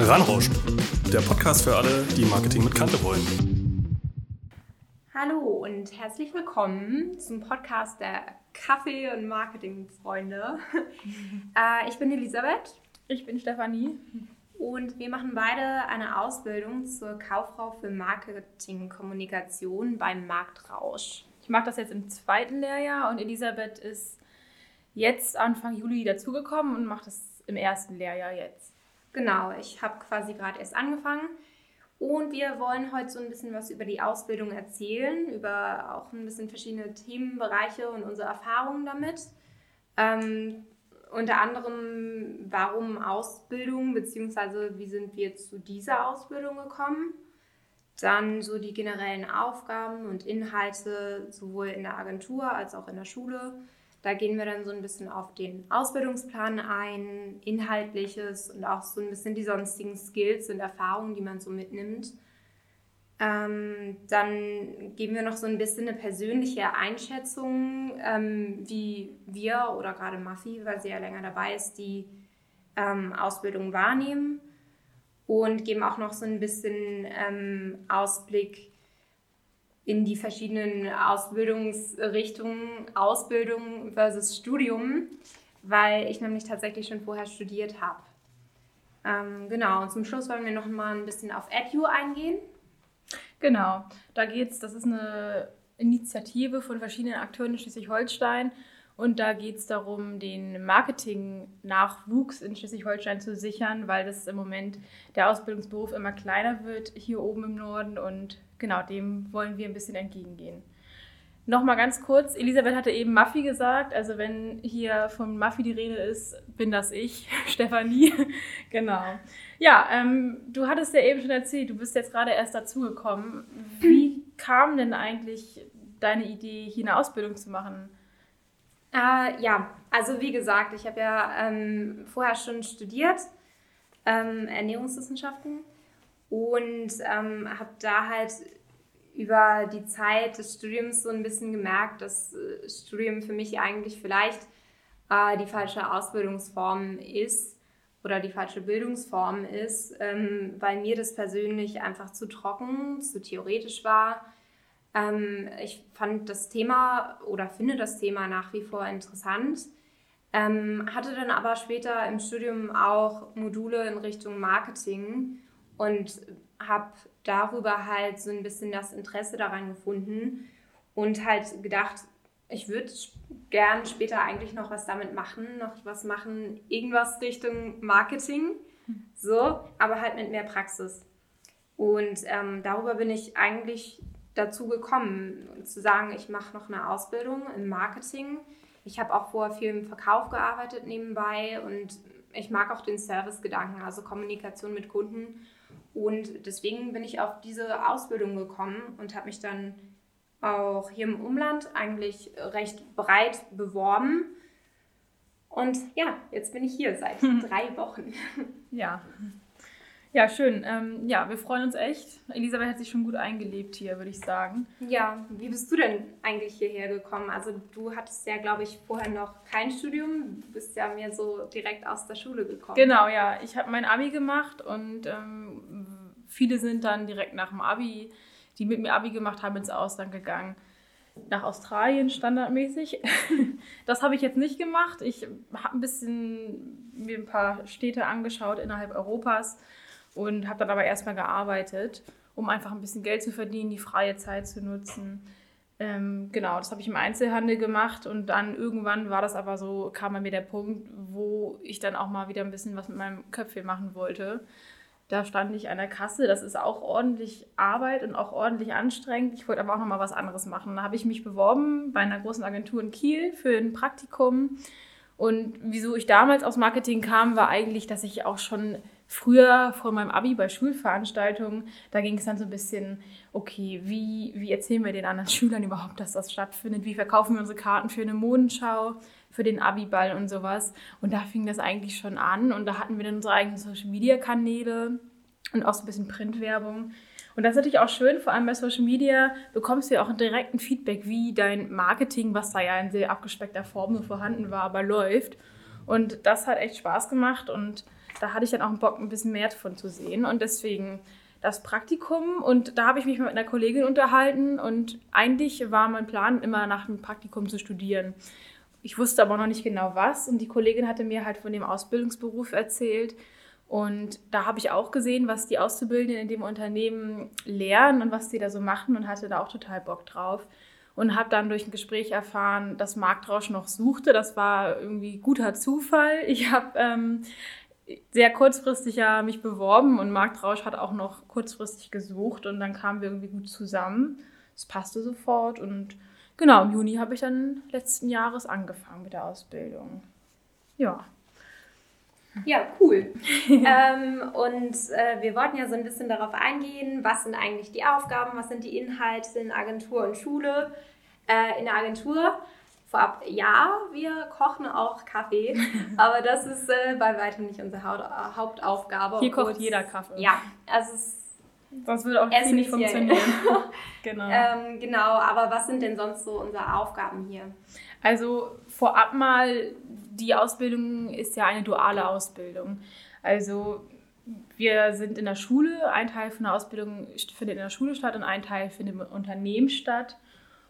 Ranrauschen, der Podcast für alle, die Marketing mit Kante wollen. Hallo und herzlich willkommen zum Podcast der Kaffee- und Marketingfreunde. äh, ich bin Elisabeth. Ich bin Stefanie. Und wir machen beide eine Ausbildung zur Kauffrau für Marketingkommunikation beim Marktrausch. Ich mache das jetzt im zweiten Lehrjahr und Elisabeth ist jetzt Anfang Juli dazugekommen und macht das im ersten Lehrjahr jetzt. Genau, ich habe quasi gerade erst angefangen. Und wir wollen heute so ein bisschen was über die Ausbildung erzählen, über auch ein bisschen verschiedene Themenbereiche und unsere Erfahrungen damit. Ähm, unter anderem, warum Ausbildung, beziehungsweise wie sind wir zu dieser Ausbildung gekommen. Dann so die generellen Aufgaben und Inhalte, sowohl in der Agentur als auch in der Schule. Da gehen wir dann so ein bisschen auf den Ausbildungsplan ein, Inhaltliches und auch so ein bisschen die sonstigen Skills und Erfahrungen, die man so mitnimmt. Ähm, dann geben wir noch so ein bisschen eine persönliche Einschätzung, ähm, wie wir oder gerade Maffi, weil sie ja länger dabei ist, die ähm, Ausbildung wahrnehmen und geben auch noch so ein bisschen ähm, Ausblick in die verschiedenen Ausbildungsrichtungen, Ausbildung versus Studium, weil ich nämlich tatsächlich schon vorher studiert habe. Ähm, genau, und zum Schluss wollen wir noch mal ein bisschen auf EDU eingehen. Genau, da geht's, das ist eine Initiative von verschiedenen Akteuren in Schleswig-Holstein und da geht es darum, den Marketing-Nachwuchs in Schleswig-Holstein zu sichern, weil das im Moment der Ausbildungsberuf immer kleiner wird hier oben im Norden und genau, dem wollen wir ein bisschen entgegengehen. Nochmal ganz kurz, Elisabeth hatte eben Maffi gesagt, also wenn hier von Maffi die Rede ist, bin das ich, Stefanie. genau. Ja, ähm, du hattest ja eben schon erzählt, du bist jetzt gerade erst dazugekommen. Wie kam denn eigentlich deine Idee, hier eine Ausbildung zu machen? Äh, ja, also wie gesagt, ich habe ja ähm, vorher schon studiert, ähm, Ernährungswissenschaften und ähm, habe da halt über die Zeit des Studiums so ein bisschen gemerkt, dass äh, Studium für mich eigentlich vielleicht äh, die falsche Ausbildungsform ist oder die falsche Bildungsform ist, ähm, weil mir das persönlich einfach zu trocken, zu theoretisch war. Ähm, ich fand das Thema oder finde das Thema nach wie vor interessant. Ähm, hatte dann aber später im Studium auch Module in Richtung Marketing und habe darüber halt so ein bisschen das Interesse daran gefunden und halt gedacht, ich würde gern später eigentlich noch was damit machen, noch was machen, irgendwas Richtung Marketing, so, aber halt mit mehr Praxis. Und ähm, darüber bin ich eigentlich dazu gekommen, zu sagen, ich mache noch eine Ausbildung im Marketing. Ich habe auch vorher viel im Verkauf gearbeitet nebenbei und ich mag auch den Service-Gedanken, also Kommunikation mit Kunden und deswegen bin ich auf diese Ausbildung gekommen und habe mich dann auch hier im Umland eigentlich recht breit beworben. Und ja, jetzt bin ich hier seit drei Wochen. Ja. Ja, schön. Ähm, ja, wir freuen uns echt. Elisabeth hat sich schon gut eingelebt hier, würde ich sagen. Ja, wie bist du denn eigentlich hierher gekommen? Also du hattest ja, glaube ich, vorher noch kein Studium. Du bist ja mehr so direkt aus der Schule gekommen. Genau, ja. Ich habe mein Abi gemacht und ähm, viele sind dann direkt nach dem Abi, die mit mir Abi gemacht haben, ins Ausland gegangen. Nach Australien standardmäßig. Das habe ich jetzt nicht gemacht. Ich habe ein bisschen mir ein paar Städte angeschaut innerhalb Europas und habe dann aber erstmal gearbeitet, um einfach ein bisschen Geld zu verdienen, die freie Zeit zu nutzen. Ähm, genau, das habe ich im Einzelhandel gemacht und dann irgendwann war das aber so, kam bei mir der Punkt, wo ich dann auch mal wieder ein bisschen was mit meinem Köpfchen machen wollte. Da stand ich an der Kasse, das ist auch ordentlich Arbeit und auch ordentlich anstrengend. Ich wollte aber auch noch mal was anderes machen. Da habe ich mich beworben bei einer großen Agentur in Kiel für ein Praktikum. Und wieso ich damals aus Marketing kam, war eigentlich, dass ich auch schon früher vor meinem Abi bei Schulveranstaltungen, da ging es dann so ein bisschen, okay, wie, wie erzählen wir den anderen Schülern überhaupt, dass das stattfindet? Wie verkaufen wir unsere Karten für eine Modenschau, für den Abi-Ball und sowas? Und da fing das eigentlich schon an und da hatten wir dann unsere eigenen Social-Media-Kanäle und auch so ein bisschen Printwerbung. Und das ist natürlich auch schön, vor allem bei Social Media bekommst du ja auch einen direkten Feedback, wie dein Marketing, was da ja in sehr abgespeckter Form so vorhanden war, aber läuft. Und das hat echt Spaß gemacht und da hatte ich dann auch Bock, ein bisschen mehr davon zu sehen. Und deswegen das Praktikum und da habe ich mich mit einer Kollegin unterhalten und eigentlich war mein Plan, immer nach dem Praktikum zu studieren. Ich wusste aber noch nicht genau was und die Kollegin hatte mir halt von dem Ausbildungsberuf erzählt und da habe ich auch gesehen, was die Auszubildenden in dem Unternehmen lernen und was die da so machen und hatte da auch total Bock drauf und habe dann durch ein Gespräch erfahren, dass Marktrausch noch suchte. Das war irgendwie guter Zufall. Ich habe ähm, sehr kurzfristig ja mich beworben und Marc Rausch hat auch noch kurzfristig gesucht und dann kamen wir irgendwie gut zusammen. Es passte sofort und genau, im Juni habe ich dann letzten Jahres angefangen mit der Ausbildung. Ja. Ja, cool. ähm, und äh, wir wollten ja so ein bisschen darauf eingehen, was sind eigentlich die Aufgaben, was sind die Inhalte in Agentur und Schule. Äh, in der Agentur vorab, ja, wir kochen auch Kaffee, aber das ist äh, bei weitem nicht unsere Haupt Hauptaufgabe. Hier kocht jeder Kaffee. Ja, also es das würde auch viel nicht funktionieren. genau. Ähm, genau, aber was sind denn sonst so unsere Aufgaben hier? Also vorab mal, die Ausbildung ist ja eine duale Ausbildung. Also wir sind in der Schule, ein Teil von der Ausbildung findet in der Schule statt und ein Teil findet im Unternehmen statt.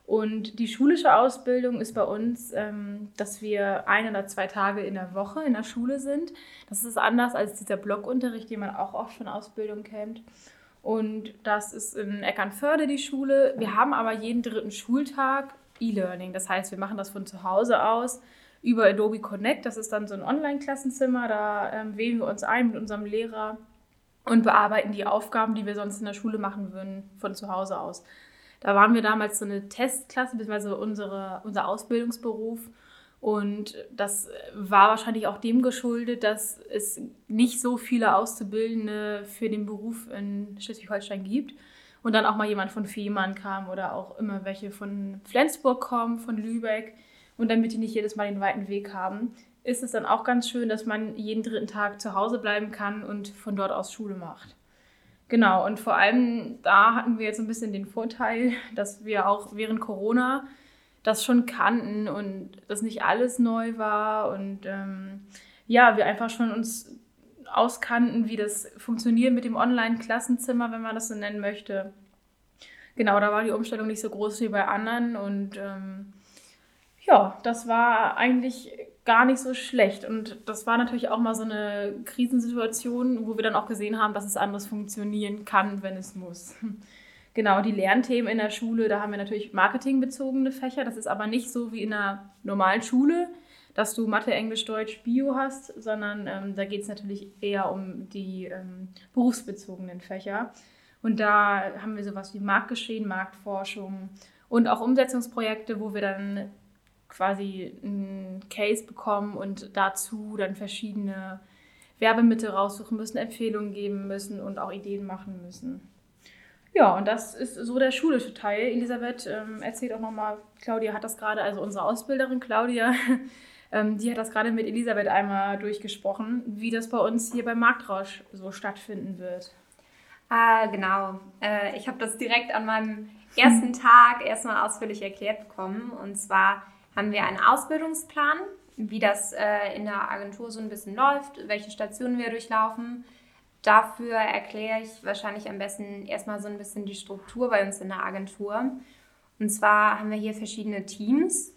Und die schulische Ausbildung ist bei uns, ähm, dass wir ein oder zwei Tage in der Woche in der Schule sind. Das ist anders als dieser Blockunterricht, den man auch oft von Ausbildung kennt. Und das ist in Eckernförde die Schule. Wir haben aber jeden dritten Schultag E-Learning. Das heißt, wir machen das von zu Hause aus über Adobe Connect. Das ist dann so ein Online-Klassenzimmer. Da ähm, wählen wir uns ein mit unserem Lehrer und bearbeiten die Aufgaben, die wir sonst in der Schule machen würden, von zu Hause aus. Da waren wir damals so eine Testklasse, beziehungsweise unsere, unser Ausbildungsberuf. Und das war wahrscheinlich auch dem geschuldet, dass es nicht so viele Auszubildende für den Beruf in Schleswig-Holstein gibt. Und dann auch mal jemand von Fehmarn kam oder auch immer welche von Flensburg kommen, von Lübeck. Und damit die nicht jedes Mal den weiten Weg haben, ist es dann auch ganz schön, dass man jeden dritten Tag zu Hause bleiben kann und von dort aus Schule macht. Genau, und vor allem da hatten wir jetzt ein bisschen den Vorteil, dass wir auch während Corona das schon kannten und das nicht alles neu war und ähm, ja, wir einfach schon uns auskannten, wie das funktioniert mit dem Online-Klassenzimmer, wenn man das so nennen möchte. Genau, da war die Umstellung nicht so groß wie bei anderen und ähm, ja, das war eigentlich gar nicht so schlecht. Und das war natürlich auch mal so eine Krisensituation, wo wir dann auch gesehen haben, dass es anders funktionieren kann, wenn es muss. Genau, die Lernthemen in der Schule, da haben wir natürlich marketingbezogene Fächer. Das ist aber nicht so wie in einer normalen Schule, dass du Mathe, Englisch, Deutsch, Bio hast, sondern ähm, da geht es natürlich eher um die ähm, berufsbezogenen Fächer. Und da haben wir sowas wie Marktgeschehen, Marktforschung und auch Umsetzungsprojekte, wo wir dann quasi einen Case bekommen und dazu dann verschiedene Werbemittel raussuchen müssen, Empfehlungen geben müssen und auch Ideen machen müssen. Ja, und das ist so der schulische Teil. Elisabeth ähm, erzählt auch nochmal, Claudia hat das gerade, also unsere Ausbilderin Claudia, ähm, die hat das gerade mit Elisabeth einmal durchgesprochen, wie das bei uns hier beim Marktrausch so stattfinden wird. Ah, genau. Äh, ich habe das direkt an meinem ersten Tag erstmal ausführlich erklärt bekommen. Und zwar haben wir einen Ausbildungsplan, wie das äh, in der Agentur so ein bisschen läuft, welche Stationen wir durchlaufen. Dafür erkläre ich wahrscheinlich am besten erstmal so ein bisschen die Struktur bei uns in der Agentur. Und zwar haben wir hier verschiedene Teams.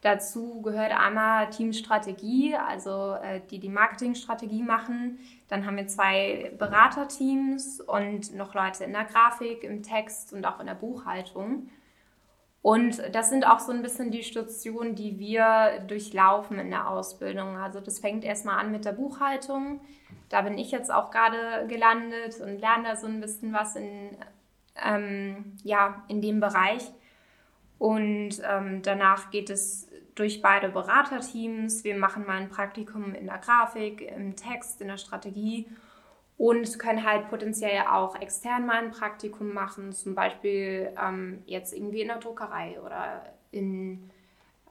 Dazu gehört einmal Teamstrategie, also äh, die die Marketingstrategie machen. Dann haben wir zwei Beraterteams und noch Leute in der Grafik, im Text und auch in der Buchhaltung. Und das sind auch so ein bisschen die Stationen, die wir durchlaufen in der Ausbildung. Also das fängt erstmal an mit der Buchhaltung. Da bin ich jetzt auch gerade gelandet und lerne da so ein bisschen was in, ähm, ja, in dem Bereich. Und ähm, danach geht es durch beide Beraterteams. Wir machen mal ein Praktikum in der Grafik, im Text, in der Strategie und können halt potenziell auch extern mal ein Praktikum machen, zum Beispiel ähm, jetzt irgendwie in der Druckerei oder in,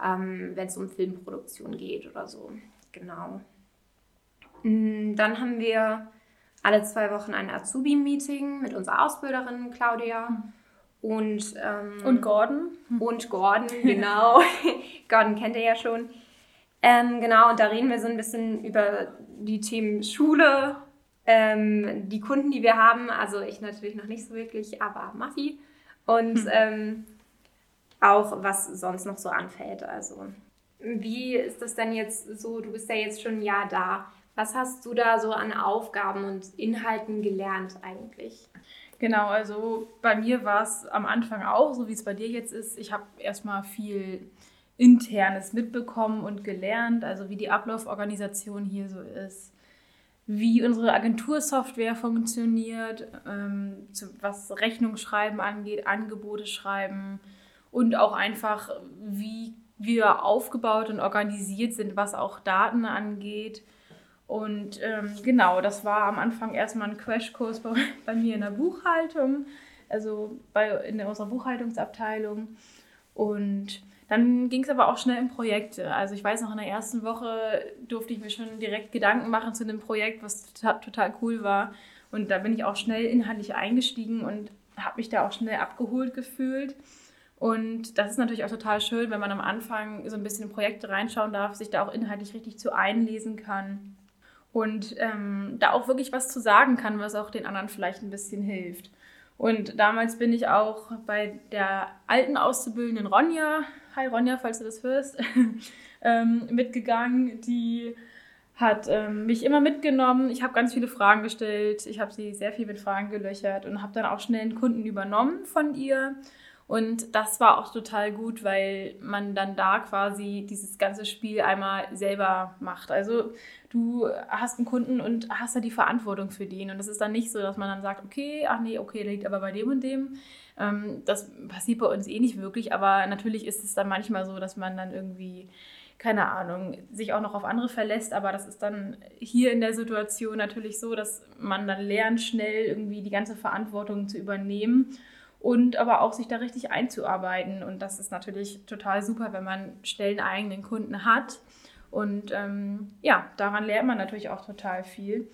ähm, wenn es um Filmproduktion geht oder so. Genau. Mm, dann haben wir alle zwei Wochen ein Azubi-Meeting mit unserer Ausbilderin Claudia. Und, ähm, und Gordon. Und Gordon, genau. Gordon kennt ihr ja schon. Ähm, genau, und da reden wir so ein bisschen über die Themen Schule, ähm, die Kunden, die wir haben. Also ich natürlich noch nicht so wirklich, aber Maffi. Und hm. ähm, auch was sonst noch so anfällt. Also wie ist das denn jetzt so? Du bist ja jetzt schon ein Jahr da. Was hast du da so an Aufgaben und Inhalten gelernt eigentlich? Genau, also bei mir war es am Anfang auch, so wie es bei dir jetzt ist. Ich habe erstmal viel Internes mitbekommen und gelernt, also wie die Ablauforganisation hier so ist, wie unsere Agentursoftware funktioniert, ähm, was Rechnungsschreiben angeht, Angebote schreiben und auch einfach, wie wir aufgebaut und organisiert sind, was auch Daten angeht. Und ähm, genau, das war am Anfang erstmal ein Crashkurs bei, bei mir in der Buchhaltung, also bei, in unserer Buchhaltungsabteilung. Und dann ging es aber auch schnell in Projekte. Also ich weiß noch, in der ersten Woche durfte ich mir schon direkt Gedanken machen zu einem Projekt, was total, cool war. Und da bin ich auch schnell inhaltlich eingestiegen und habe mich da auch schnell abgeholt gefühlt. Und das ist natürlich auch total schön, wenn man am Anfang so ein bisschen in Projekte reinschauen darf, sich da auch inhaltlich richtig zu einlesen kann und ähm, da auch wirklich was zu sagen kann, was auch den anderen vielleicht ein bisschen hilft. Und damals bin ich auch bei der alten Auszubildenden Ronja, hi Ronja, falls du das hörst, ähm, mitgegangen. Die hat ähm, mich immer mitgenommen. Ich habe ganz viele Fragen gestellt. Ich habe sie sehr viel mit Fragen gelöchert und habe dann auch schnell einen Kunden übernommen von ihr und das war auch total gut, weil man dann da quasi dieses ganze Spiel einmal selber macht. Also du hast einen Kunden und hast da die Verantwortung für den. Und das ist dann nicht so, dass man dann sagt, okay, ach nee, okay, der liegt aber bei dem und dem. Ähm, das passiert bei uns eh nicht wirklich, aber natürlich ist es dann manchmal so, dass man dann irgendwie keine Ahnung, sich auch noch auf andere verlässt, aber das ist dann hier in der Situation natürlich so, dass man dann lernt, schnell irgendwie die ganze Verantwortung zu übernehmen und aber auch sich da richtig einzuarbeiten. Und das ist natürlich total super, wenn man stelleneigenen Kunden hat. Und ähm, ja, daran lernt man natürlich auch total viel.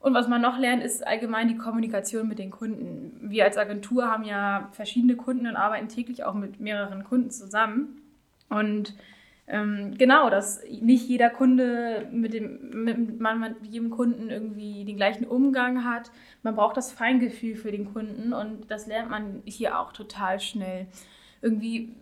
Und was man noch lernt, ist allgemein die Kommunikation mit den Kunden. Wir als Agentur haben ja verschiedene Kunden und arbeiten täglich auch mit mehreren Kunden zusammen. Und ähm, genau, dass nicht jeder Kunde mit dem, mit, man mit jedem Kunden irgendwie den gleichen Umgang hat. Man braucht das Feingefühl für den Kunden und das lernt man hier auch total schnell. Irgendwie,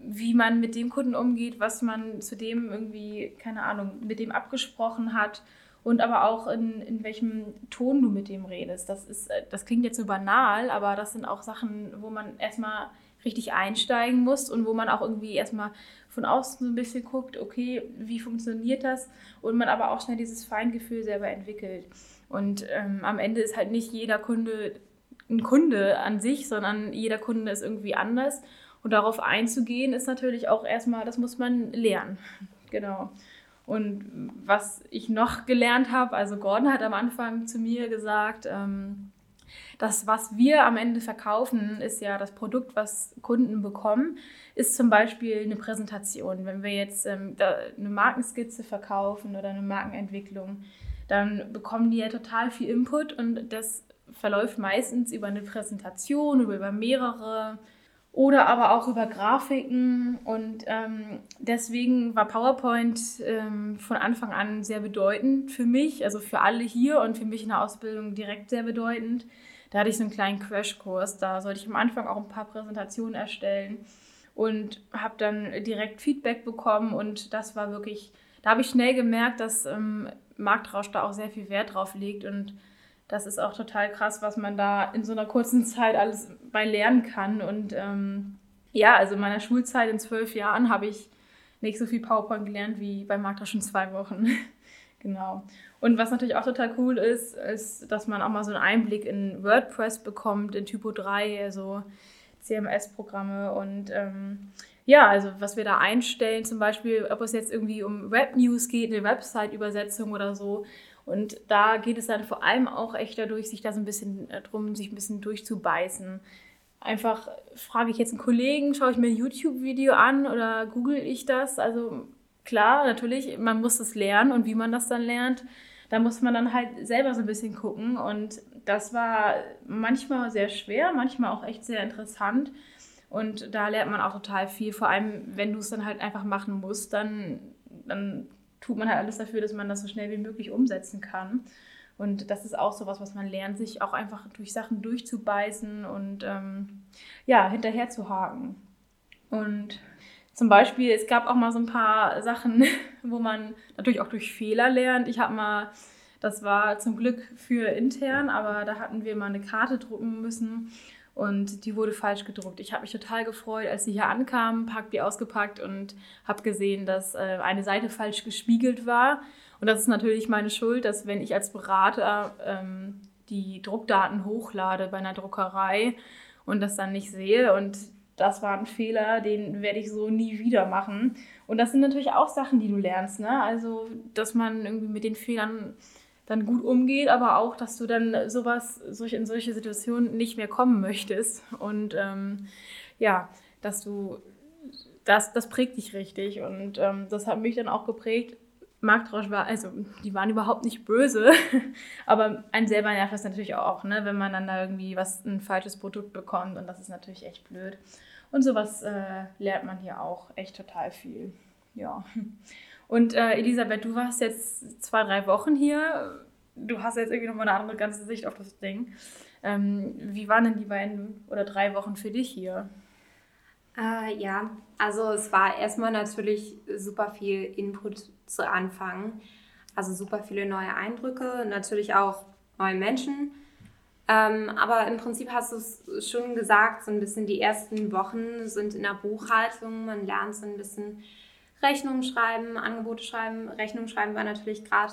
wie man mit dem Kunden umgeht, was man zu dem irgendwie, keine Ahnung, mit dem abgesprochen hat und aber auch in, in welchem Ton du mit dem redest. Das ist, das klingt jetzt so banal, aber das sind auch Sachen, wo man erstmal richtig einsteigen muss und wo man auch irgendwie erstmal von außen so ein bisschen guckt, okay, wie funktioniert das? Und man aber auch schnell dieses Feingefühl selber entwickelt. Und ähm, am Ende ist halt nicht jeder Kunde ein Kunde an sich, sondern jeder Kunde ist irgendwie anders. Und darauf einzugehen ist natürlich auch erstmal, das muss man lernen. Genau. Und was ich noch gelernt habe, also Gordon hat am Anfang zu mir gesagt, ähm, das, was wir am Ende verkaufen, ist ja das Produkt, was Kunden bekommen, ist zum Beispiel eine Präsentation. Wenn wir jetzt ähm, eine Markenskizze verkaufen oder eine Markenentwicklung, dann bekommen die ja total viel Input und das verläuft meistens über eine Präsentation, über, über mehrere oder aber auch über Grafiken. Und ähm, deswegen war PowerPoint ähm, von Anfang an sehr bedeutend für mich, also für alle hier und für mich in der Ausbildung direkt sehr bedeutend. Da hatte ich so einen kleinen Crashkurs, da sollte ich am Anfang auch ein paar Präsentationen erstellen und habe dann direkt Feedback bekommen und das war wirklich, da habe ich schnell gemerkt, dass ähm, Marktrausch da auch sehr viel Wert drauf legt und das ist auch total krass, was man da in so einer kurzen Zeit alles bei lernen kann. Und ähm, ja, also in meiner Schulzeit in zwölf Jahren habe ich nicht so viel PowerPoint gelernt wie bei Marktrausch in zwei Wochen. genau. Und was natürlich auch total cool ist, ist, dass man auch mal so einen Einblick in WordPress bekommt, in Typo 3, also CMS-Programme und ähm, ja, also was wir da einstellen, zum Beispiel, ob es jetzt irgendwie um Web-News geht, eine Website-Übersetzung oder so. Und da geht es dann vor allem auch echt dadurch, sich da so ein bisschen äh, drum, sich ein bisschen durchzubeißen. Einfach frage ich jetzt einen Kollegen, schaue ich mir ein YouTube-Video an oder google ich das? Also klar, natürlich, man muss das lernen und wie man das dann lernt da muss man dann halt selber so ein bisschen gucken. Und das war manchmal sehr schwer, manchmal auch echt sehr interessant. Und da lernt man auch total viel. Vor allem, wenn du es dann halt einfach machen musst, dann, dann tut man halt alles dafür, dass man das so schnell wie möglich umsetzen kann. Und das ist auch so was, was man lernt, sich auch einfach durch Sachen durchzubeißen und ähm, ja, hinterher. Und zum Beispiel, es gab auch mal so ein paar Sachen, wo man natürlich auch durch Fehler lernt. Ich habe mal, das war zum Glück für intern, aber da hatten wir mal eine Karte drucken müssen und die wurde falsch gedruckt. Ich habe mich total gefreut, als sie hier ankam, habe die ausgepackt und habe gesehen, dass äh, eine Seite falsch gespiegelt war. Und das ist natürlich meine Schuld, dass wenn ich als Berater ähm, die Druckdaten hochlade bei einer Druckerei und das dann nicht sehe und das war ein Fehler, den werde ich so nie wieder machen. Und das sind natürlich auch Sachen, die du lernst, ne? Also, dass man irgendwie mit den Fehlern dann gut umgeht, aber auch, dass du dann sowas, solch, in solche Situationen nicht mehr kommen möchtest. Und ähm, ja, dass du, das, das prägt dich richtig. Und ähm, das hat mich dann auch geprägt. Marktrausch war, also die waren überhaupt nicht böse, aber ein selber nervt das natürlich auch, ne? wenn man dann da irgendwie was, ein falsches Produkt bekommt und das ist natürlich echt blöd. Und sowas äh, lernt man hier auch echt total viel. Ja. Und äh, Elisabeth, du warst jetzt zwei, drei Wochen hier. Du hast jetzt irgendwie nochmal eine andere ganze Sicht auf das Ding. Ähm, wie waren denn die beiden oder drei Wochen für dich hier? Äh, ja, also es war erstmal natürlich super viel Input zu Anfang. Also super viele neue Eindrücke, natürlich auch neue Menschen. Ähm, aber im Prinzip hast du es schon gesagt, so ein bisschen die ersten Wochen sind in der Buchhaltung. Man lernt so ein bisschen Rechnungen schreiben, Angebote schreiben. Rechnungen schreiben war natürlich gerade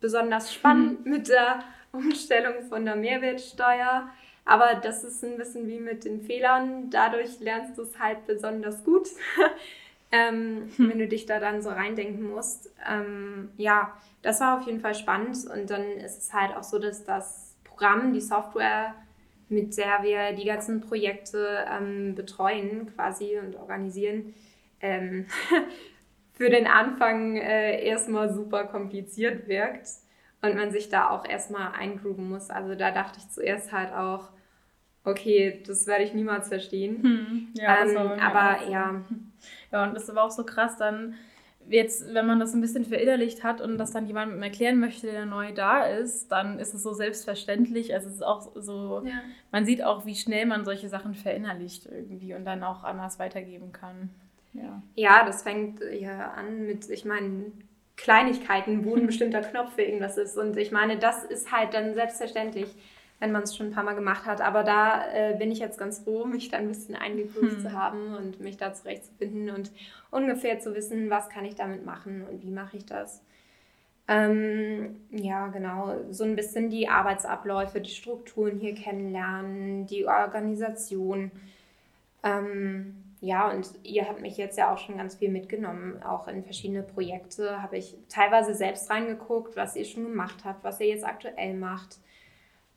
besonders spannend mhm. mit der Umstellung von der Mehrwertsteuer. Aber das ist ein bisschen wie mit den Fehlern. Dadurch lernst du es halt besonders gut, ähm, hm. wenn du dich da dann so reindenken musst. Ähm, ja, das war auf jeden Fall spannend. Und dann ist es halt auch so, dass das Programm, die Software, mit der wir die ganzen Projekte ähm, betreuen quasi und organisieren, ähm, für den Anfang äh, erstmal super kompliziert wirkt und man sich da auch erstmal eingrooven muss. Also da dachte ich zuerst halt auch, okay, das werde ich niemals verstehen. Hm, ja, ähm, aber auch. ja. Ja, und das war auch so krass dann, jetzt, wenn man das ein bisschen verinnerlicht hat und das dann jemandem erklären möchte, der neu da ist, dann ist es so selbstverständlich. Also es ist auch so, ja. man sieht auch, wie schnell man solche Sachen verinnerlicht irgendwie und dann auch anders weitergeben kann. Ja, ja das fängt ja an mit, ich meine, Kleinigkeiten, wo ein bestimmter Knopf für irgendwas ist. Und ich meine, das ist halt dann selbstverständlich, wenn man es schon ein paar Mal gemacht hat. Aber da äh, bin ich jetzt ganz froh, mich da ein bisschen eingeprüft hm. zu haben und mich da zurechtzufinden und ungefähr zu wissen, was kann ich damit machen und wie mache ich das. Ähm, ja, genau. So ein bisschen die Arbeitsabläufe, die Strukturen hier kennenlernen, die Organisation. Ähm, ja, und ihr habt mich jetzt ja auch schon ganz viel mitgenommen, auch in verschiedene Projekte. Habe ich teilweise selbst reingeguckt, was ihr schon gemacht habt, was ihr jetzt aktuell macht.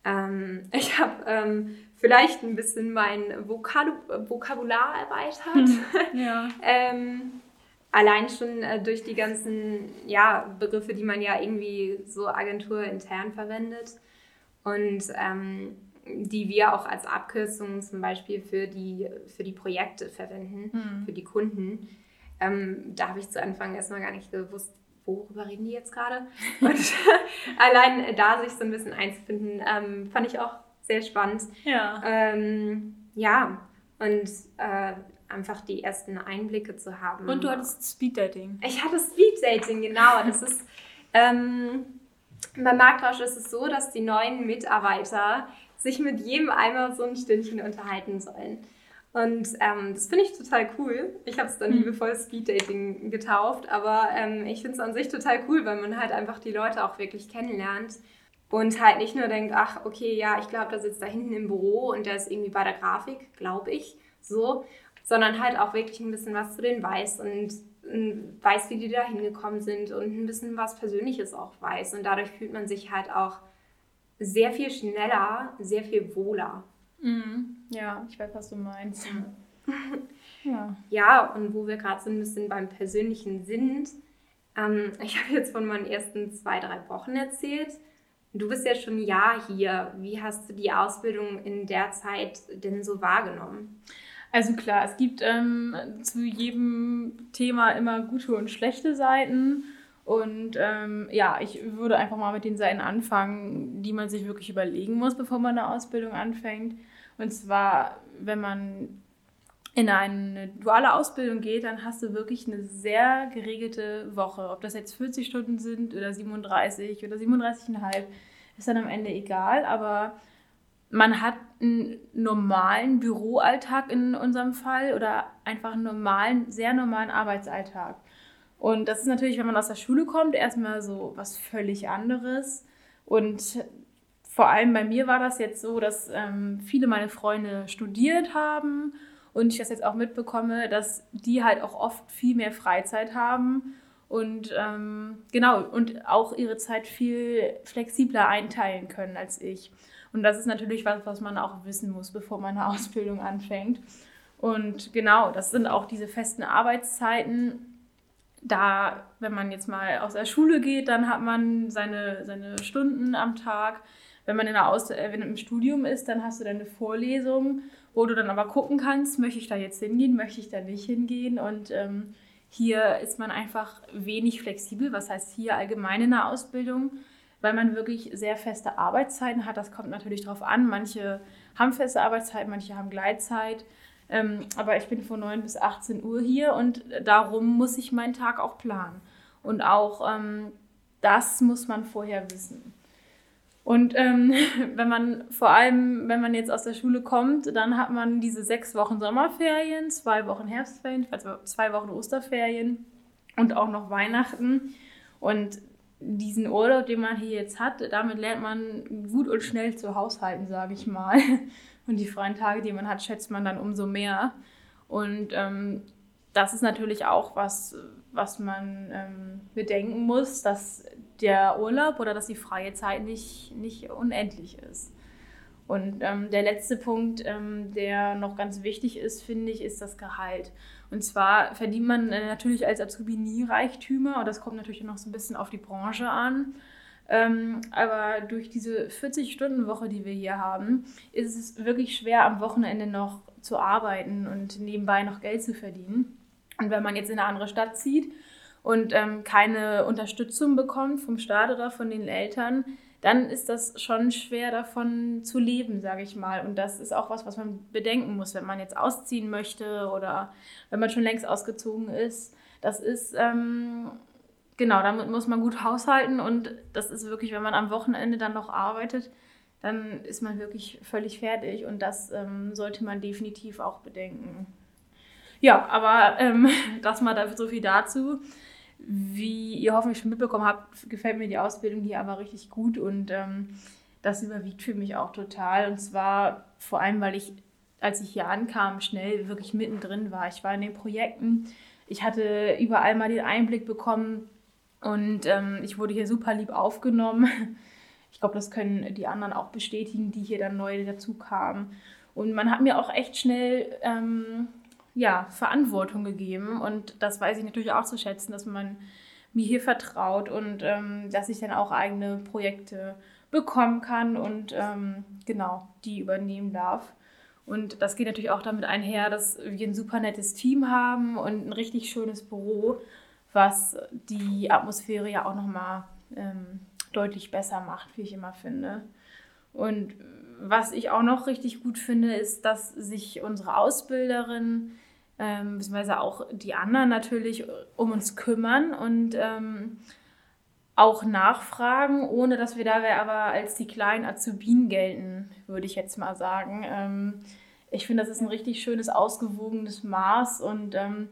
Ähm, ich habe ähm, vielleicht ein bisschen mein Vokal Vokabular erweitert. Ja. ähm, allein schon äh, durch die ganzen ja, Begriffe, die man ja irgendwie so agenturintern verwendet. Und ähm, die wir auch als Abkürzung zum Beispiel für die, für die Projekte verwenden, mhm. für die Kunden. Ähm, da habe ich zu Anfang erstmal gar nicht gewusst, worüber reden die jetzt gerade. Und allein da sich so ein bisschen einzufinden, ähm, fand ich auch sehr spannend. Ja. Ähm, ja, und äh, einfach die ersten Einblicke zu haben. Und du hattest Speeddating. Ich hatte Speeddating, genau. Das ist. Ähm, beim Marktrausch ist es so, dass die neuen Mitarbeiter sich mit jedem einmal so ein Stündchen unterhalten sollen. Und ähm, das finde ich total cool. Ich habe es dann hm. liebevoll Speeddating getauft, aber ähm, ich finde es an sich total cool, weil man halt einfach die Leute auch wirklich kennenlernt und halt nicht nur denkt, ach, okay, ja, ich glaube, der sitzt da hinten im Büro und der ist irgendwie bei der Grafik, glaube ich, so, sondern halt auch wirklich ein bisschen was zu denen weiß und weiß, wie die da hingekommen sind und ein bisschen was Persönliches auch weiß. Und dadurch fühlt man sich halt auch sehr viel schneller, sehr viel wohler. Mhm. Ja, ich weiß, was du meinst. ja. ja, und wo wir gerade so ein bisschen beim Persönlichen sind, ähm, ich habe jetzt von meinen ersten zwei, drei Wochen erzählt. Du bist ja schon ein Jahr hier. Wie hast du die Ausbildung in der Zeit denn so wahrgenommen? Also klar, es gibt ähm, zu jedem Thema immer gute und schlechte Seiten. Und ähm, ja, ich würde einfach mal mit den Seiten anfangen, die man sich wirklich überlegen muss, bevor man eine Ausbildung anfängt. Und zwar, wenn man in eine duale Ausbildung geht, dann hast du wirklich eine sehr geregelte Woche. Ob das jetzt 40 Stunden sind oder 37 oder 37,5, ist dann am Ende egal. Aber man hat einen normalen Büroalltag in unserem Fall oder einfach einen normalen, sehr normalen Arbeitsalltag. Und das ist natürlich, wenn man aus der Schule kommt, erstmal so was völlig anderes. Und vor allem bei mir war das jetzt so, dass ähm, viele meiner Freunde studiert haben und ich das jetzt auch mitbekomme, dass die halt auch oft viel mehr Freizeit haben und ähm, genau und auch ihre Zeit viel flexibler einteilen können als ich. Und das ist natürlich was, was man auch wissen muss, bevor man eine Ausbildung anfängt. Und genau, das sind auch diese festen Arbeitszeiten. Da, wenn man jetzt mal aus der Schule geht, dann hat man seine, seine Stunden am Tag. Wenn man in der Aus äh, wenn im Studium ist, dann hast du deine Vorlesung, wo du dann aber gucken kannst, möchte ich da jetzt hingehen, möchte ich da nicht hingehen. Und ähm, hier ist man einfach wenig flexibel. Was heißt hier allgemein in der Ausbildung? weil man wirklich sehr feste Arbeitszeiten hat. Das kommt natürlich darauf an. Manche haben feste Arbeitszeiten, manche haben Gleitzeit. Ähm, aber ich bin von 9 bis 18 Uhr hier und darum muss ich meinen Tag auch planen. Und auch ähm, das muss man vorher wissen. Und ähm, wenn man vor allem, wenn man jetzt aus der Schule kommt, dann hat man diese sechs Wochen Sommerferien, zwei Wochen Herbstferien, zwei Wochen Osterferien und auch noch Weihnachten. Und diesen Urlaub, den man hier jetzt hat, damit lernt man gut und schnell zu haushalten, sage ich mal. Und die freien Tage, die man hat, schätzt man dann umso mehr. Und ähm, das ist natürlich auch was, was man ähm, bedenken muss, dass der Urlaub oder dass die freie Zeit nicht, nicht unendlich ist. Und ähm, der letzte Punkt, ähm, der noch ganz wichtig ist, finde ich, ist das Gehalt. Und zwar verdient man äh, natürlich als Azubi nie Reichtümer und das kommt natürlich noch so ein bisschen auf die Branche an. Ähm, aber durch diese 40-Stunden-Woche, die wir hier haben, ist es wirklich schwer, am Wochenende noch zu arbeiten und nebenbei noch Geld zu verdienen. Und wenn man jetzt in eine andere Stadt zieht und ähm, keine Unterstützung bekommt vom Staat oder von den Eltern, dann ist das schon schwer davon zu leben, sage ich mal. Und das ist auch was, was man bedenken muss, wenn man jetzt ausziehen möchte oder wenn man schon längst ausgezogen ist. Das ist, ähm, genau, damit muss man gut haushalten und das ist wirklich, wenn man am Wochenende dann noch arbeitet, dann ist man wirklich völlig fertig und das ähm, sollte man definitiv auch bedenken. Ja, aber ähm, das mal so viel dazu wie ihr hoffentlich schon mitbekommen habt, gefällt mir die Ausbildung hier aber richtig gut und ähm, das überwiegt für mich auch total. Und zwar vor allem, weil ich, als ich hier ankam, schnell wirklich mittendrin war. Ich war in den Projekten, ich hatte überall mal den Einblick bekommen und ähm, ich wurde hier super lieb aufgenommen. Ich glaube, das können die anderen auch bestätigen, die hier dann neu dazu kamen. Und man hat mir auch echt schnell ähm, ja, Verantwortung gegeben. Und das weiß ich natürlich auch zu schätzen, dass man mir hier vertraut und ähm, dass ich dann auch eigene Projekte bekommen kann und ähm, genau die übernehmen darf. Und das geht natürlich auch damit einher, dass wir ein super nettes Team haben und ein richtig schönes Büro, was die Atmosphäre ja auch nochmal ähm, deutlich besser macht, wie ich immer finde. Und was ich auch noch richtig gut finde, ist, dass sich unsere Ausbilderin, ähm, beziehungsweise auch die anderen natürlich, um uns kümmern und ähm, auch nachfragen, ohne dass wir dabei aber als die kleinen Azubinen gelten, würde ich jetzt mal sagen. Ähm, ich finde, das ist ein richtig schönes, ausgewogenes Maß und ähm,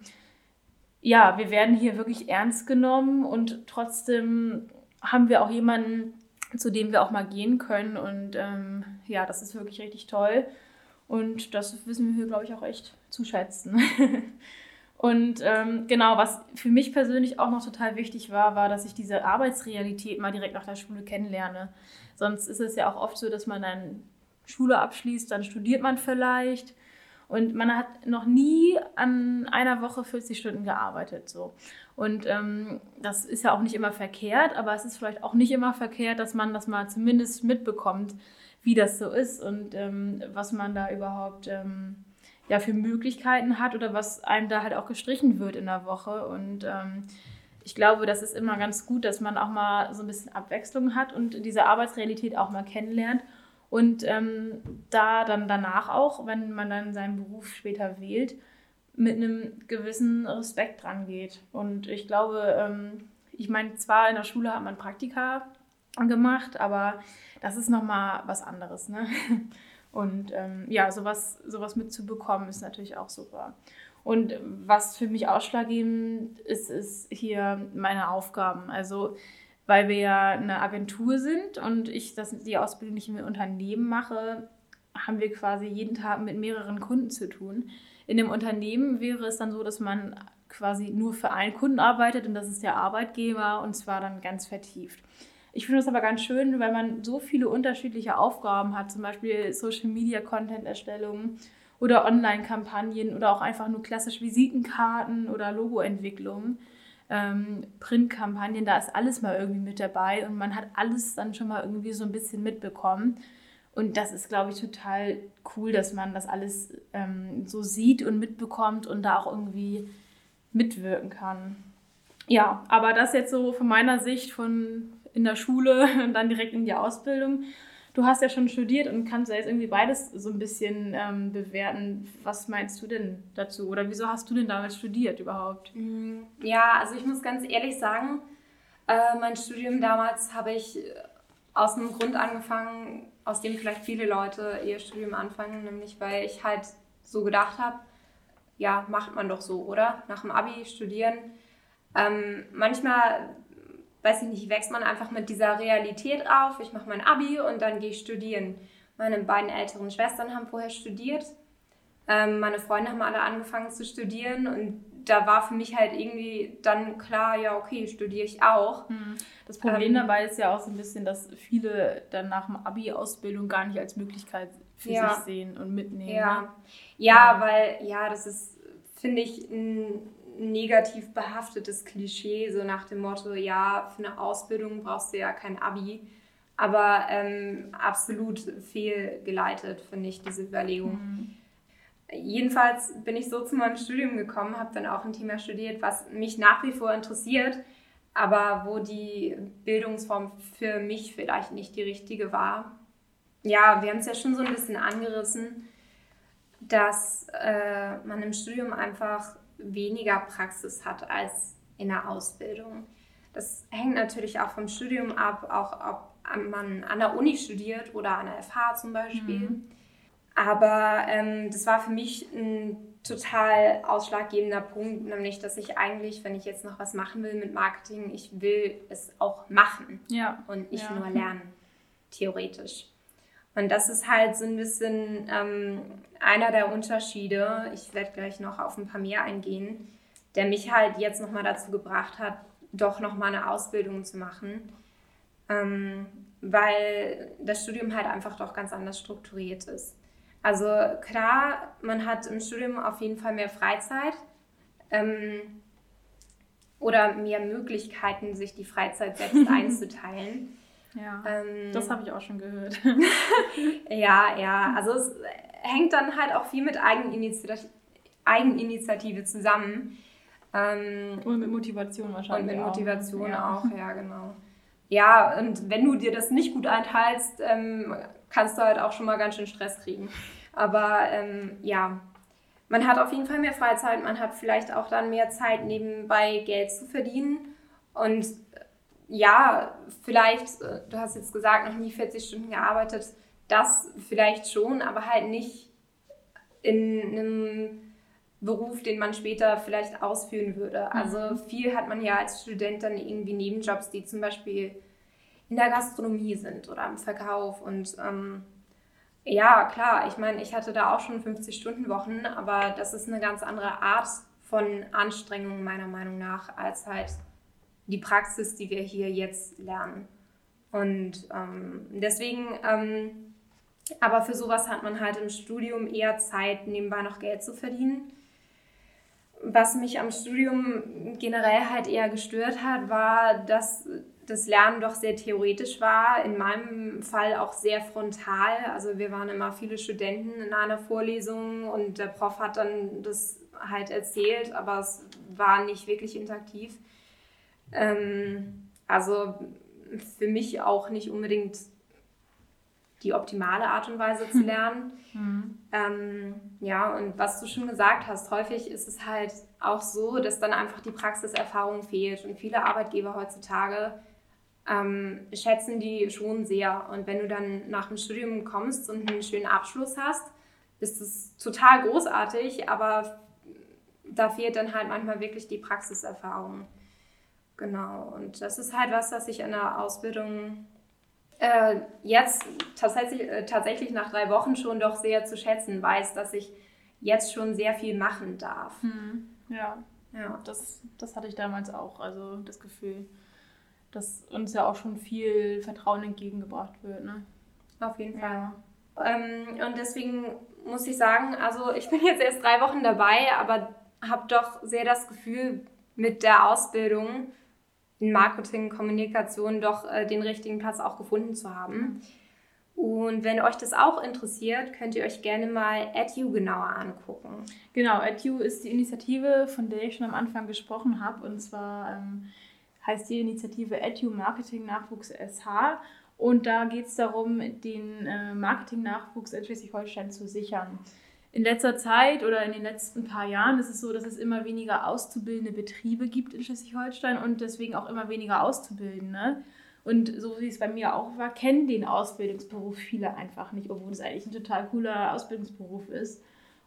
ja, wir werden hier wirklich ernst genommen und trotzdem haben wir auch jemanden, zu dem wir auch mal gehen können. Und ähm, ja, das ist wirklich richtig toll. Und das wissen wir hier, glaube ich, auch echt zu schätzen. und ähm, genau, was für mich persönlich auch noch total wichtig war, war, dass ich diese Arbeitsrealität mal direkt nach der Schule kennenlerne. Sonst ist es ja auch oft so, dass man dann Schule abschließt, dann studiert man vielleicht und man hat noch nie an einer Woche 40 Stunden gearbeitet. So. Und ähm, das ist ja auch nicht immer verkehrt, aber es ist vielleicht auch nicht immer verkehrt, dass man das mal zumindest mitbekommt, wie das so ist und ähm, was man da überhaupt ähm, ja, für Möglichkeiten hat oder was einem da halt auch gestrichen wird in der Woche. Und ähm, ich glaube, das ist immer ganz gut, dass man auch mal so ein bisschen Abwechslung hat und diese Arbeitsrealität auch mal kennenlernt. Und ähm, da dann danach auch, wenn man dann seinen Beruf später wählt, mit einem gewissen Respekt dran geht. Und ich glaube, ähm, ich meine, zwar in der Schule hat man Praktika gemacht, aber das ist nochmal was anderes. Ne? Und ähm, ja, sowas, sowas mitzubekommen ist natürlich auch super. Und was für mich ausschlaggebend ist, ist hier meine Aufgaben. Also, weil wir ja eine Agentur sind und ich das, die Ausbildung nicht im Unternehmen mache, haben wir quasi jeden Tag mit mehreren Kunden zu tun. In dem Unternehmen wäre es dann so, dass man quasi nur für einen Kunden arbeitet und das ist der Arbeitgeber und zwar dann ganz vertieft. Ich finde das aber ganz schön, weil man so viele unterschiedliche Aufgaben hat, zum Beispiel Social Media Content Erstellung oder Online-Kampagnen oder auch einfach nur klassisch Visitenkarten oder Logoentwicklung, ähm, Printkampagnen, da ist alles mal irgendwie mit dabei und man hat alles dann schon mal irgendwie so ein bisschen mitbekommen. Und das ist, glaube ich, total cool, dass man das alles ähm, so sieht und mitbekommt und da auch irgendwie mitwirken kann. Ja, aber das jetzt so von meiner Sicht von in der Schule und dann direkt in die Ausbildung du hast ja schon studiert und kannst ja jetzt irgendwie beides so ein bisschen ähm, bewerten. Was meinst du denn dazu? Oder wieso hast du denn damals studiert überhaupt? Mm, ja, also ich muss ganz ehrlich sagen, äh, mein Studium damals habe ich aus einem Grund angefangen, aus dem vielleicht viele Leute ihr Studium anfangen, nämlich weil ich halt so gedacht habe, ja, macht man doch so, oder? Nach dem Abi studieren. Ähm, manchmal weiß ich nicht, wächst man einfach mit dieser Realität auf. Ich mache mein Abi und dann gehe ich studieren. Meine beiden älteren Schwestern haben vorher studiert. Ähm, meine Freunde haben alle angefangen zu studieren und da war für mich halt irgendwie dann klar, ja, okay, studiere ich auch. Hm. Das Problem ähm, dabei ist ja auch so ein bisschen, dass viele dann nach dem Abi-Ausbildung gar nicht als Möglichkeit für ja. sich sehen und mitnehmen. Ja, ne? ja, ja, weil, ja, das ist, finde ich, ein negativ behaftetes Klischee, so nach dem Motto, ja, für eine Ausbildung brauchst du ja kein Abi. Aber ähm, absolut fehlgeleitet, finde ich, diese Überlegung. Mhm. Jedenfalls bin ich so zu meinem Studium gekommen, habe dann auch ein Thema studiert, was mich nach wie vor interessiert, aber wo die Bildungsform für mich vielleicht nicht die richtige war. Ja, wir haben es ja schon so ein bisschen angerissen, dass äh, man im Studium einfach weniger Praxis hat als in der Ausbildung. Das hängt natürlich auch vom Studium ab, auch ob man an der Uni studiert oder an der FH zum Beispiel. Mhm. Aber ähm, das war für mich ein total ausschlaggebender Punkt, nämlich, dass ich eigentlich, wenn ich jetzt noch was machen will mit Marketing, ich will es auch machen ja. und nicht ja. nur lernen, theoretisch. Und das ist halt so ein bisschen ähm, einer der Unterschiede. Ich werde gleich noch auf ein paar mehr eingehen, der mich halt jetzt nochmal dazu gebracht hat, doch nochmal eine Ausbildung zu machen. Ähm, weil das Studium halt einfach doch ganz anders strukturiert ist. Also klar, man hat im Studium auf jeden Fall mehr Freizeit ähm, oder mehr Möglichkeiten, sich die Freizeit selbst einzuteilen. Ja, ähm, das habe ich auch schon gehört. ja, ja, also es hängt dann halt auch viel mit Eigeninitiative, Eigeninitiative zusammen. Ähm, und mit Motivation wahrscheinlich. Und mit Motivation auch, ja. auch, ja, genau. Ja, und wenn du dir das nicht gut einteilst, ähm, kannst du halt auch schon mal ganz schön Stress kriegen. Aber ähm, ja, man hat auf jeden Fall mehr Freizeit, man hat vielleicht auch dann mehr Zeit, nebenbei Geld zu verdienen. Und ja, vielleicht, äh, du hast jetzt gesagt, noch nie 40 Stunden gearbeitet, das vielleicht schon, aber halt nicht in einem Beruf, den man später vielleicht ausführen würde. Also mhm. viel hat man ja als Student dann irgendwie Nebenjobs, die zum Beispiel in der Gastronomie sind oder im Verkauf. Und ähm, ja, klar, ich meine, ich hatte da auch schon 50-Stunden-Wochen, aber das ist eine ganz andere Art von Anstrengung meiner Meinung nach als halt die Praxis, die wir hier jetzt lernen. Und ähm, deswegen, ähm, aber für sowas hat man halt im Studium eher Zeit, nebenbei noch Geld zu verdienen. Was mich am Studium generell halt eher gestört hat, war, dass das Lernen doch sehr theoretisch war, in meinem Fall auch sehr frontal. Also wir waren immer viele Studenten in einer Vorlesung und der Prof hat dann das halt erzählt, aber es war nicht wirklich interaktiv. Ähm, also für mich auch nicht unbedingt die optimale Art und Weise zu lernen. Mhm. Ähm, ja, und was du schon gesagt hast, häufig ist es halt auch so, dass dann einfach die Praxiserfahrung fehlt. Und viele Arbeitgeber heutzutage ähm, schätzen die schon sehr. Und wenn du dann nach dem Studium kommst und einen schönen Abschluss hast, ist es total großartig, aber da fehlt dann halt manchmal wirklich die Praxiserfahrung. Genau, und das ist halt was, was ich an der Ausbildung äh, jetzt tatsächlich, äh, tatsächlich nach drei Wochen schon doch sehr zu schätzen weiß, dass ich jetzt schon sehr viel machen darf. Hm. Ja, ja. Das, das hatte ich damals auch, also das Gefühl, dass uns ja auch schon viel Vertrauen entgegengebracht wird. Ne? Auf jeden Fall. Ja. Ähm, und deswegen muss ich sagen, also ich bin jetzt erst drei Wochen dabei, aber habe doch sehr das Gefühl, mit der Ausbildung in Marketing, Kommunikation doch äh, den richtigen Platz auch gefunden zu haben. Und wenn euch das auch interessiert, könnt ihr euch gerne mal EdU genauer angucken. Genau, EdU ist die Initiative, von der ich schon am Anfang gesprochen habe. Und zwar ähm, heißt die Initiative EdU Marketing Nachwuchs SH. Und da geht es darum, den äh, Marketing-Nachwuchs in Schleswig-Holstein zu sichern in letzter Zeit oder in den letzten paar Jahren ist es so, dass es immer weniger auszubildende Betriebe gibt in Schleswig-Holstein und deswegen auch immer weniger Auszubildende. Und so wie es bei mir auch war, kennen den Ausbildungsberuf viele einfach nicht, obwohl es eigentlich ein total cooler Ausbildungsberuf ist.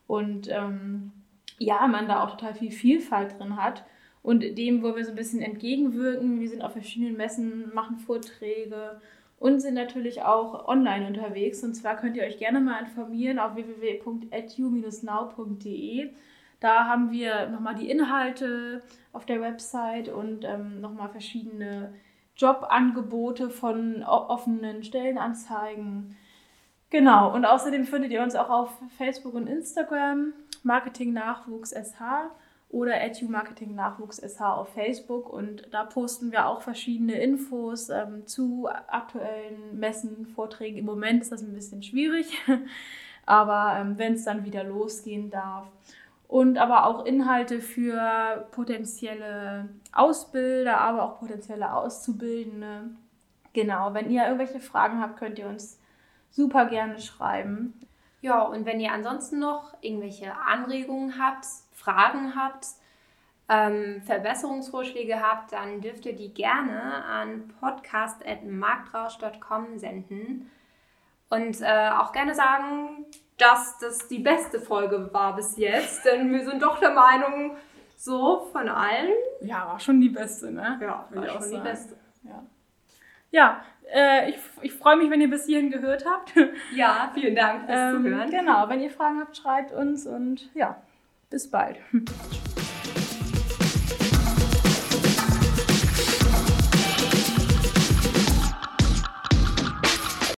Und ähm, ja, man da auch total viel Vielfalt drin hat. Und dem, wo wir so ein bisschen entgegenwirken, wir sind auf verschiedenen Messen, machen Vorträge und sind natürlich auch online unterwegs. Und zwar könnt ihr euch gerne mal informieren auf www.edu-now.de. Da haben wir nochmal die Inhalte auf der Website und ähm, nochmal verschiedene Jobangebote von offenen Stellenanzeigen. Genau, und außerdem findet ihr uns auch auf Facebook und Instagram, Marketing Nachwuchs SH oder Edu Marketing Nachwuchs SH auf Facebook und da posten wir auch verschiedene Infos ähm, zu aktuellen Messen, Vorträgen. Im Moment ist das ein bisschen schwierig, aber ähm, wenn es dann wieder losgehen darf. Und aber auch Inhalte für potenzielle Ausbilder, aber auch potenzielle Auszubildende. Genau, wenn ihr irgendwelche Fragen habt, könnt ihr uns super gerne schreiben. Ja, und wenn ihr ansonsten noch irgendwelche Anregungen habt, Fragen habt, ähm, Verbesserungsvorschläge habt, dann dürft ihr die gerne an podcast.marktrausch.com senden. Und äh, auch gerne sagen, dass das die beste Folge war bis jetzt, denn wir sind doch der Meinung, so von allen. Ja, war schon die beste, ne? Ja, war schon sagen. die beste. Ja, ja äh, ich, ich freue mich, wenn ihr bis hierhin gehört habt. Ja, vielen Dank fürs ähm, Zuhören. Genau, wenn ihr Fragen habt, schreibt uns und ja. Bis bald.